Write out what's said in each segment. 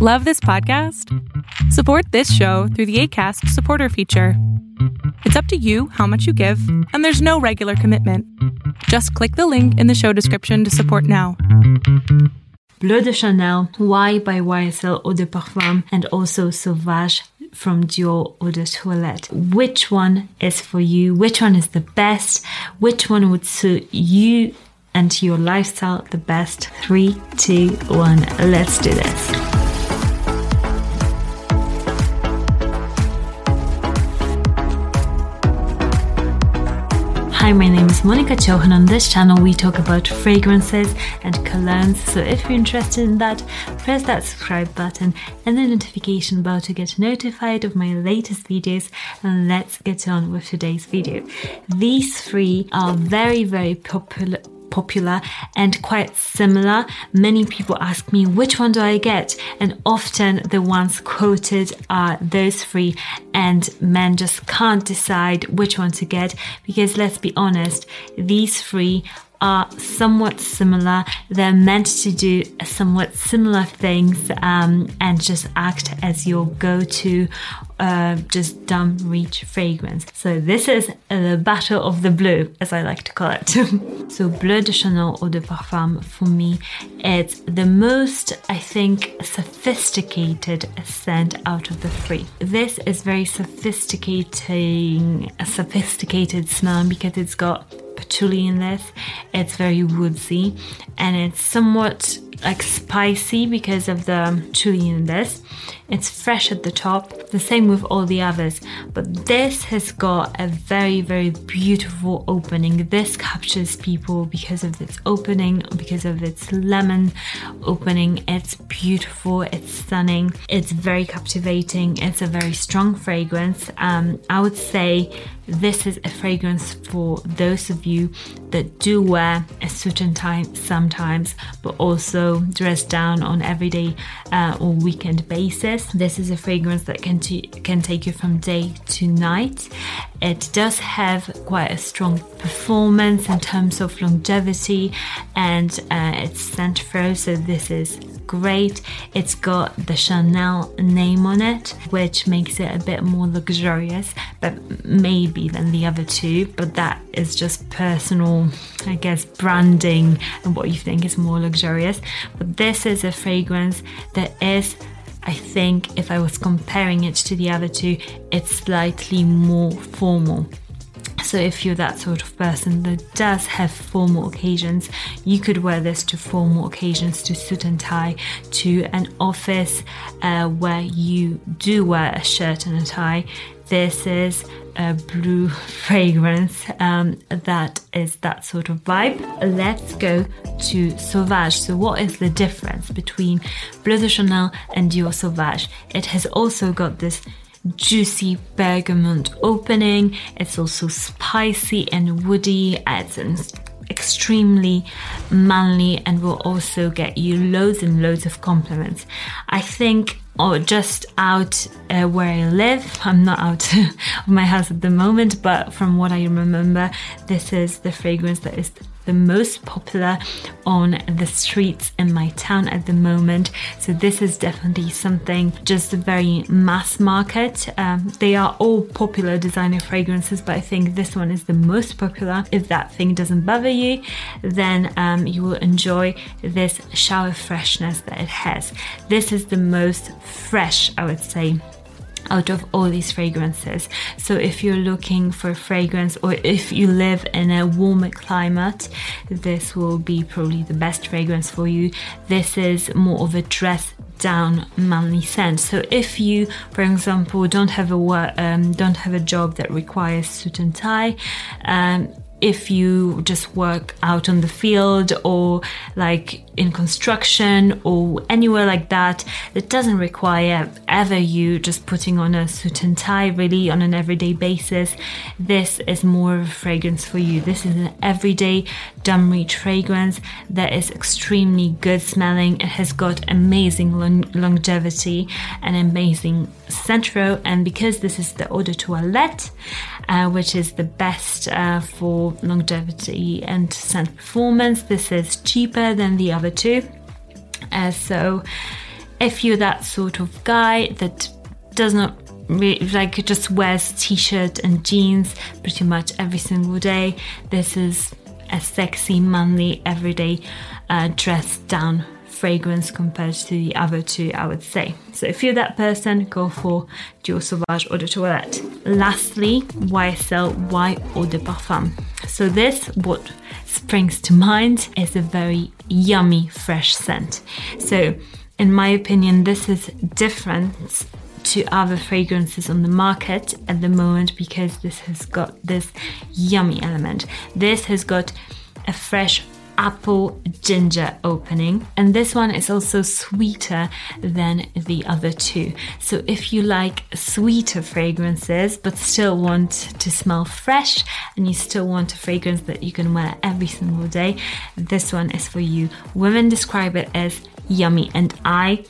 Love this podcast? Support this show through the ACAST supporter feature. It's up to you how much you give, and there's no regular commitment. Just click the link in the show description to support now. Bleu de Chanel, Y by YSL Eau de Parfum, and also Sauvage from Dior Eau de Toilette. Which one is for you? Which one is the best? Which one would suit you and your lifestyle the best? Three, two, one, let's do this. Hi, my name is Monika Cioch, and on this channel we talk about fragrances and colognes. So if you're interested in that, press that subscribe button and the notification bell to get notified of my latest videos. And let's get on with today's video. These three are very, very popular popular and quite similar. Many people ask me, which one do I get? And often the ones quoted are those three, and men just can't decide which one to get because let's be honest, these three are somewhat similar. They're meant to do somewhat similar things um, and just act as your go to uh, just dumb reach fragrance. So this is the battle of the blue, as I like to call it. so Bleu de Chanel Eau de Parfum for me, it's the most, I think, sophisticated scent out of the three. This is very sophisticating, a sophisticated smell because it's got patchouli in this. It's very woodsy and it's somewhat like spicy because of the chili in this. It's fresh at the top, the same with all the others, but this has got a very, very beautiful opening. This captures people because of its opening, because of its lemon opening. It's beautiful, it's stunning, it's very captivating, it's a very strong fragrance. Um, I would say this is a fragrance for those of you that do wear a suit and tie sometimes, but also dress down on everyday uh, or weekend basis. This is a fragrance that can, t- can take you from day to night. It does have quite a strong performance in terms of longevity and uh, it's scent throw, so this is great. It's got the Chanel name on it, which makes it a bit more luxurious, but maybe than the other two. But that is just personal, I guess, branding and what you think is more luxurious. But this is a fragrance that is I think if I was comparing it to the other two, it's slightly more formal. So, if you're that sort of person that does have formal occasions, you could wear this to formal occasions, to suit and tie, to an office uh, where you do wear a shirt and a tie. This is a blue fragrance um, that is that sort of vibe. Let's go to Sauvage. So, what is the difference between Bleu de Chanel and Dior Sauvage? It has also got this juicy bergamot opening. It's also spicy and woody. It's extremely manly and will also get you loads and loads of compliments. I think or oh, just out uh, where I live. I'm not out of my house at the moment, but from what I remember, this is the fragrance that is the most popular on the streets in my town at the moment. So this is definitely something just a very mass market. Um, they are all popular designer fragrances, but I think this one is the most popular. If that thing doesn't bother you, then um, you will enjoy this shower freshness that it has. This is the most fresh, I would say out of all these fragrances. So if you're looking for fragrance or if you live in a warmer climate, this will be probably the best fragrance for you. This is more of a dress down manly scent. So if you, for example, don't have a work, um, don't have a job that requires suit and tie, um, if you just work out on the field or like in construction or anywhere like that that doesn't require ever you just putting on a suit and tie really on an everyday basis. This is more of a fragrance for you. This is an everyday dumb reach fragrance that is extremely good smelling. It has got amazing long- longevity and amazing scent and because this is the eau de toilette uh, which is the best uh, for longevity and scent performance. This is cheaper than the other two. Uh, so if you're that sort of guy that does not like just wears t-shirt and jeans pretty much every single day this is a sexy manly everyday uh, dressed down fragrance compared to the other two I would say so if you're that person go for Dior Sauvage Eau de Toilette lastly YSL Y Eau de Parfum so this what springs to mind is a very yummy fresh scent so in my opinion this is different to other fragrances on the market at the moment because this has got this yummy element. This has got a fresh apple ginger opening. And this one is also sweeter than the other two. So if you like sweeter fragrances but still want to smell fresh and you still want a fragrance that you can wear every single day this one is for you. Women describe it as yummy. And I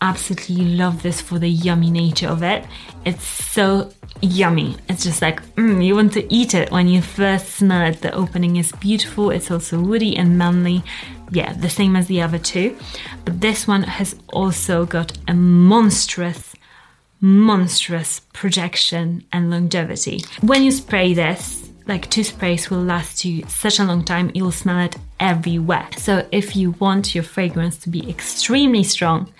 absolutely love this for the yummy nature of it. It's so yummy. It's just like, mm, you want to eat it when you first smell it. The opening is beautiful. It's also woody and manly. Yeah, the same as the other two. But this one has also got a monstrous, monstrous projection and longevity. When you spray this, like two sprays will last you such a long time, you'll smell it everywhere. So if you want your fragrance to be extremely strong,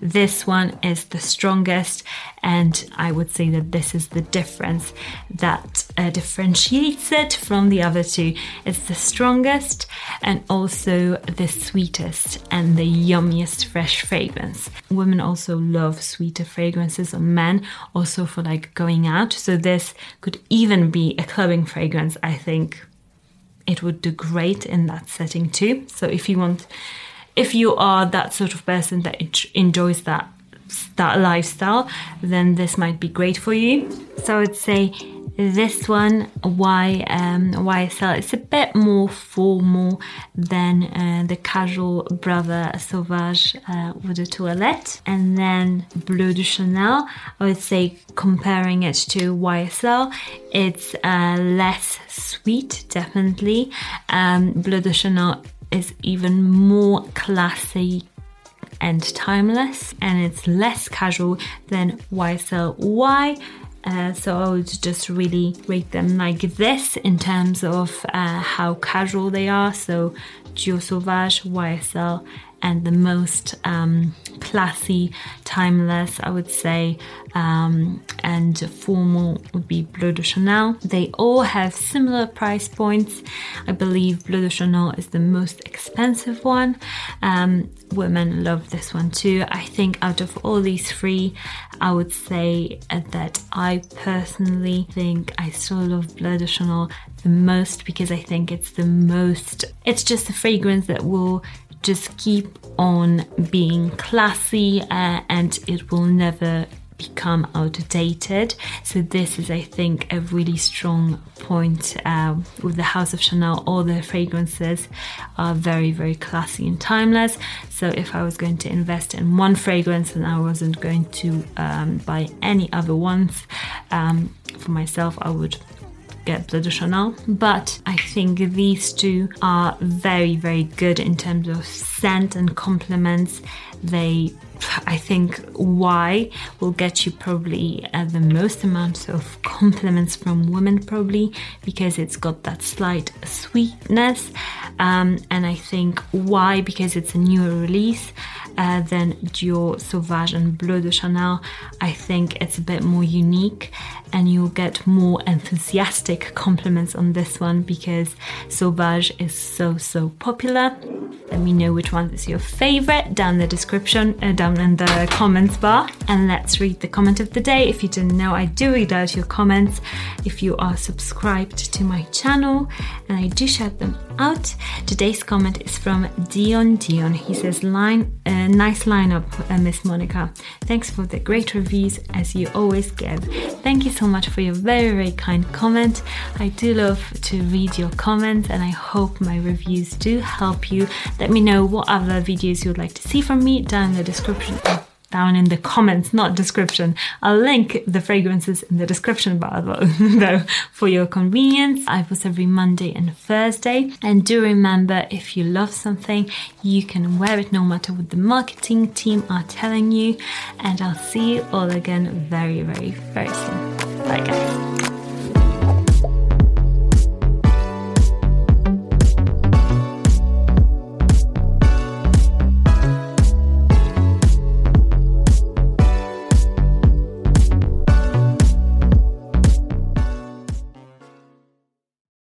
this one is the strongest and I would say that this is the difference that uh, differentiates it from the other two. It's the strongest and also the sweetest and the yummiest fresh fragrance. Women also love sweeter fragrances on men, also for like going out. So this could even be a clubbing fragrance, I think it would do great in that setting too. So if you want, if you are that sort of person that enjoys that that lifestyle, then this might be great for you. So I would say this one, Y um, YSL, it's a bit more formal than uh, the casual Brother Sauvage uh, Eau de Toilette. And then Bleu de Chanel, I would say comparing it to YSL, it's uh, less sweet, definitely. Um, Bleu de Chanel is even more classy and timeless and it's less casual than YSL Y uh, so I would just really rate them like this in terms of uh, how casual they are. So Dior Sauvage, YSL, and the most um, classy, timeless, I would say, um, and formal would be Bleu de Chanel. They all have similar price points. I believe Bleu de Chanel is the most expensive one. Um, women love this one too. I think out of all these three, I would say that I personally think I still love Bleu de Chanel the most because I think it's the most, it's just the fragrance that will just keep on being classy uh, and it will never become outdated. So this is, I think, a really strong point uh, with the House of Chanel. All the fragrances are very, very classy and timeless. So if I was going to invest in one fragrance and I wasn't going to um, buy any other ones um, for myself, I would get Bleu de Chanel. But I think these two are very, very good in terms of scent and complements. They I think Y will get you probably uh, the most amount of compliments from women, probably because it's got that slight sweetness. Um, and I think Y because it's a newer release uh, than Dior Sauvage and Bleu de Chanel. I think it's a bit more unique and you'll get more enthusiastic compliments on this one because Sauvage is so, so popular. Let me know which one is your favorite down the description, uh, down in the comments bar. And let's read the comment of the day. If you didn't know, I do read out your comments if you are subscribed to my channel and I do shout them out. Today's comment is from Dion Dion. He says, "Line, uh, nice lineup, uh, Miss Monika. Thanks for the great reviews as you always give. Thank you so much for your very very kind comment. I do love to read your comments, and I hope my reviews do help you. Let me know what other videos you would like to see from me down in the description down in the comments, not description. I'll link the fragrances in the description bar though for your convenience. I post every Monday and Thursday. And do remember if you love something, you can wear it no matter what the marketing team are telling you. And I'll see you all again very, very, very soon.